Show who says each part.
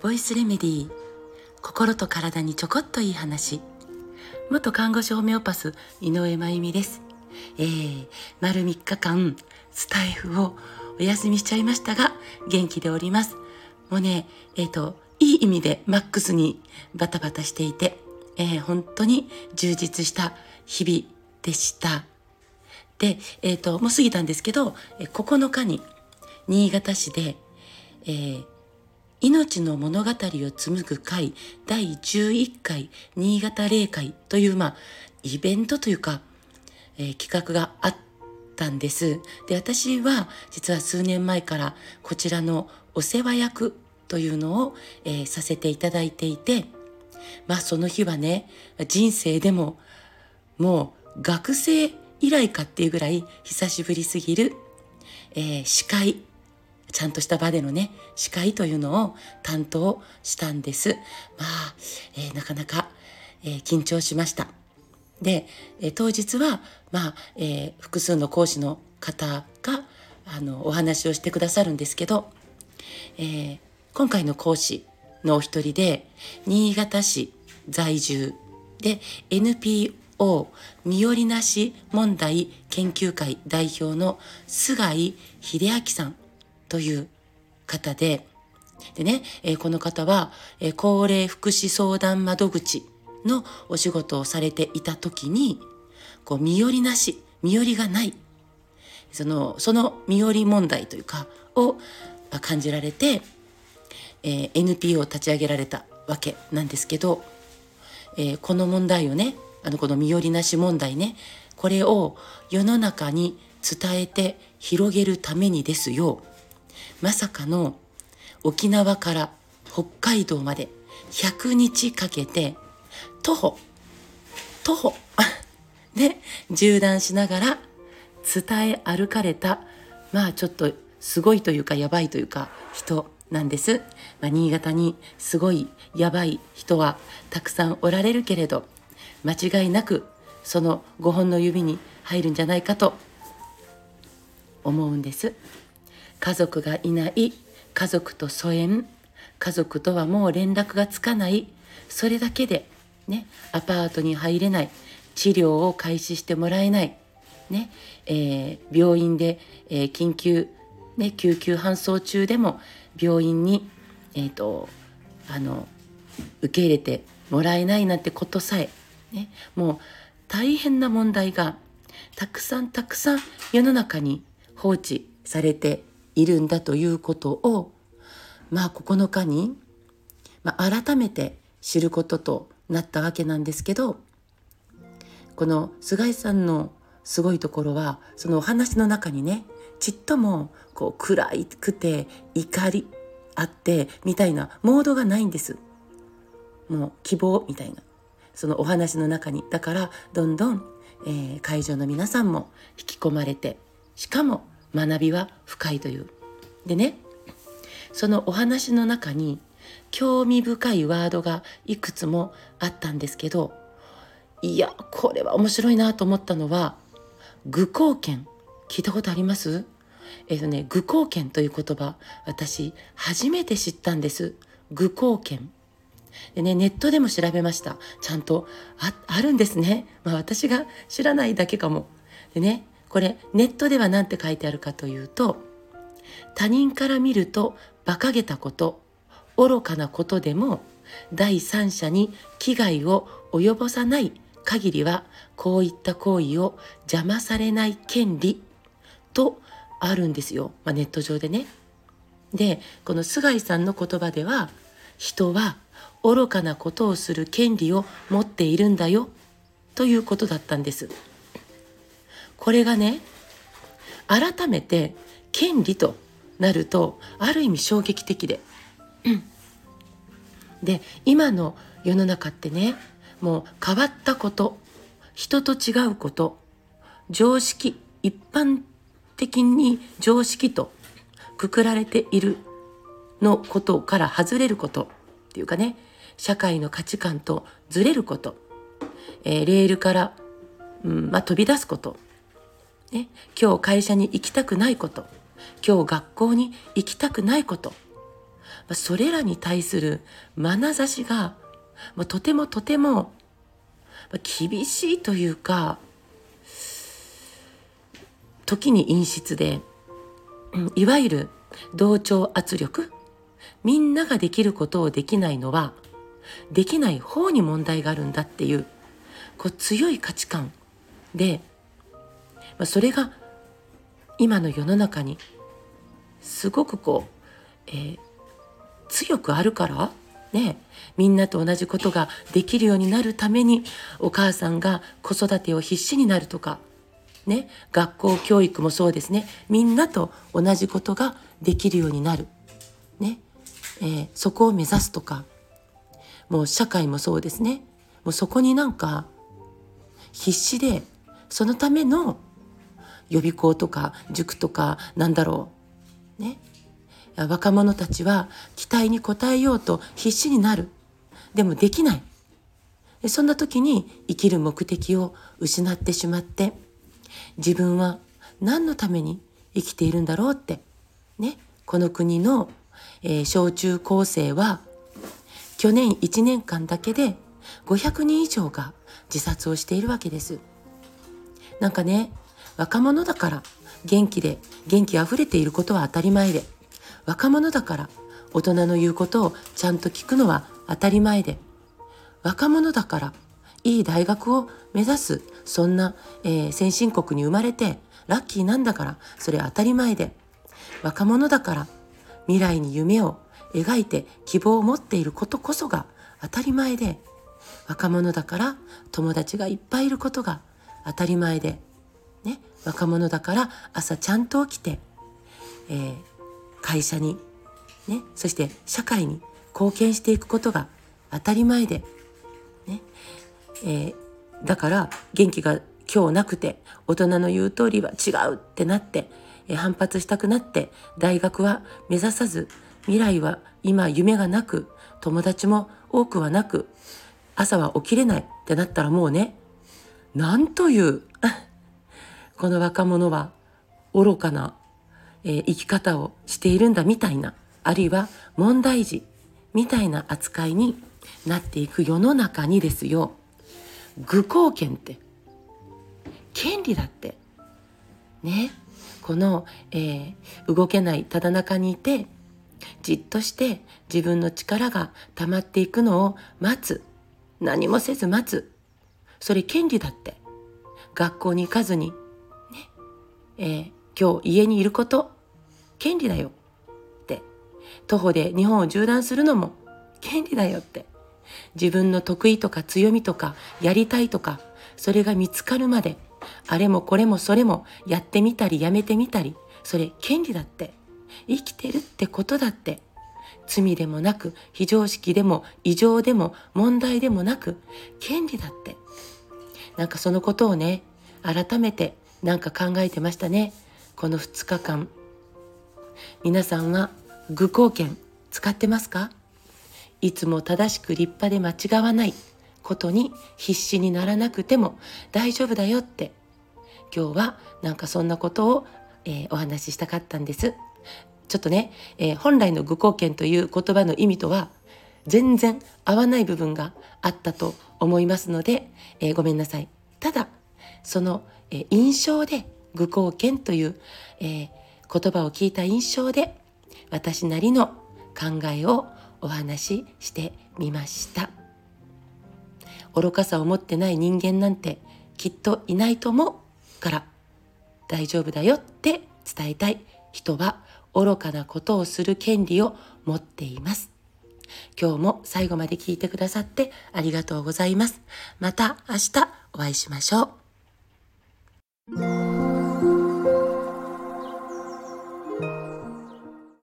Speaker 1: ボイスレメディー。心と体にちょこっといい話。元看護師ホメオパス井上真由美です。えー、丸3日間スタイフをお休みしちゃいましたが元気でおります。もうねえっ、ー、といい意味でマックスにバタバタしていて、えー、本当に充実した日々でした。で、えっ、ー、ともう過ぎたんですけど9日に新潟市で、えー、命の物語を紡ぐ会第11回新潟霊会という、まあ、イベントというか、えー、企画があったんです。で、私は実は数年前からこちらのお世話役というのを、えー、させていただいていて、まあその日はね、人生でももう学生以来かっていうぐらい久しぶりすぎる、えー、司会ちゃんとした場でのね、司会というのを担当したんです。まあ、えー、なかなか、えー、緊張しました。で、えー、当日は、まあ、え複数の講師の方が、あの、お話をしてくださるんですけど、え今回の講師のお一人で、新潟市在住で NPO 身寄りなし問題研究会代表の菅井秀明さんという方で、でね、えー、この方は、えー、高齢福祉相談窓口のお仕事をされていた時に、こう、身寄りなし、身寄りがない、その、その身寄り問題というか、を感じられて、えー、NPO を立ち上げられたわけなんですけど、えー、この問題をね、あの、この身寄りなし問題ね、これを世の中に伝えて広げるためにですよ、まさかの沖縄から北海道まで100日かけて徒歩徒歩 で縦断しながら伝え歩かれたまあちょっとすごいというかやばいというか人なんです、まあ、新潟にすごいやばい人はたくさんおられるけれど間違いなくその5本の指に入るんじゃないかと思うんです。家族がいない家族と疎遠家族とはもう連絡がつかないそれだけでねアパートに入れない治療を開始してもらえないねえー、病院で、えー、緊急、ね、救急搬送中でも病院に、えーと、あの受け入れてもらえないなんてことさえ、ね、もう大変な問題がたくさんたくさん世の中に放置されているんだということをまあ9日に、まあ、改めて知ることとなったわけなんですけどこの菅井さんのすごいところはそのお話の中にねちっともこう暗くて怒りあってみたいなモードがないんです。もう希望みたいなそのお話の中に。だからどんどん、えー、会場の皆さんも引き込まれてしかも学びは深いという。でねそのお話の中に興味深いワードがいくつもあったんですけどいやこれは面白いなと思ったのは愚行権。聞いたことあります？えっ、ー、とね愚行権という言葉私初めて知ったんです。愚行権。でねネットでも調べました。ちゃんとああるんですね、まあ、私が知らないだけかも。でねこれネットでは何て書いてあるかというと他人から見ると馬鹿げたこと愚かなことでも第三者に危害を及ぼさない限りはこういった行為を邪魔されない権利とあるんですよ、まあ、ネット上でね。でこの菅井さんの言葉では人は愚かなことをする権利を持っているんだよということだったんです。これがね改めて権利となるとある意味衝撃的で。で今の世の中ってねもう変わったこと人と違うこと常識一般的に常識とくくられているのことから外れることっていうかね社会の価値観とずれること、えー、レールから、うんまあ、飛び出すことね、今日会社に行きたくないこと。今日学校に行きたくないこと。それらに対する眼差しがとてもとても厳しいというか時に陰湿でいわゆる同調圧力。みんなができることをできないのはできない方に問題があるんだっていうこう強い価値観で、まあ、それが今の世の中にすごくこう、えー、強くあるからねみんなと同じことができるようになるためにお母さんが子育てを必死になるとかね学校教育もそうですねみんなと同じことができるようになる。ね、えー、そこを目指すとかもう社会もそうですね。もうそこになんか必死でそのための予備校とか塾とかなんだろう。ね。若者たちは期待に応えようと必死になる。でもできない。そんな時に生きる目的を失ってしまって自分は何のために生きているんだろうって。ね。この国の、えー、小中高生は去年1年間だけで500人以上が自殺をしているわけです。なんかね若者だから元気で元気あふれていることは当たり前で。若者だから大人の言うことをちゃんと聞くのは当たり前で。若者だからいい大学を目指すそんな、えー、先進国に生まれてラッキーなんだからそれ当たり前で。若者だから未来に夢を描いて希望を持っていることこそが当たり前で。若者だから友達がいっぱいいることが当たり前で、ね、若者だから朝ちゃんと起きて、えー、会社に、ね、そして社会に貢献していくことが当たり前で、ねえー、だから元気が今日なくて大人の言う通りは違うってなって、えー、反発したくなって大学は目指さず未来は今夢がなく友達も多くはなく朝は起きれないってなったらもうねなんという この若者は愚かな、えー、生き方をしているんだみたいなあるいは問題児みたいな扱いになっていく世の中にですよ。愚行権って権利だってね。この、えー、動けないただ中にいてじっとして自分の力が溜まっていくのを待つ。何もせず待つ。それ権利だって。学校に行かずにえー、今日家にいること権利だよ。って。徒歩で日本を縦断するのも権利だよって。自分の得意とか強みとかやりたいとかそれが見つかるまであれもこれもそれもやってみたりやめてみたりそれ権利だって。生きてるってことだって。罪でもなく非常識でも異常でも問題でもなく権利だって。なんかそのことをね改めてなんか考えてましたね。この2日間。皆さんは愚行権使ってますか？いつも正しく立派で間違わない。ことに必死にならなくても大丈夫だよって。今日はなんかそんなことを、えー、お話ししたかったんです。ちょっとね、えー、本来の愚行権という言葉の意味とは全然合わない部分があったと思いますので、えー、ごめんなさい。ただその、え印象で愚行権という、え言葉を聞いた印象で私なりの考えをお話ししてみました。愚かさを持ってない人間なんてきっといないと思うから大丈夫だよって伝えたい。人は愚かなことをする権利を持っています。今日も最後まで聞いてくださってありがとうございます。また明日お会いしましょう。Thank you.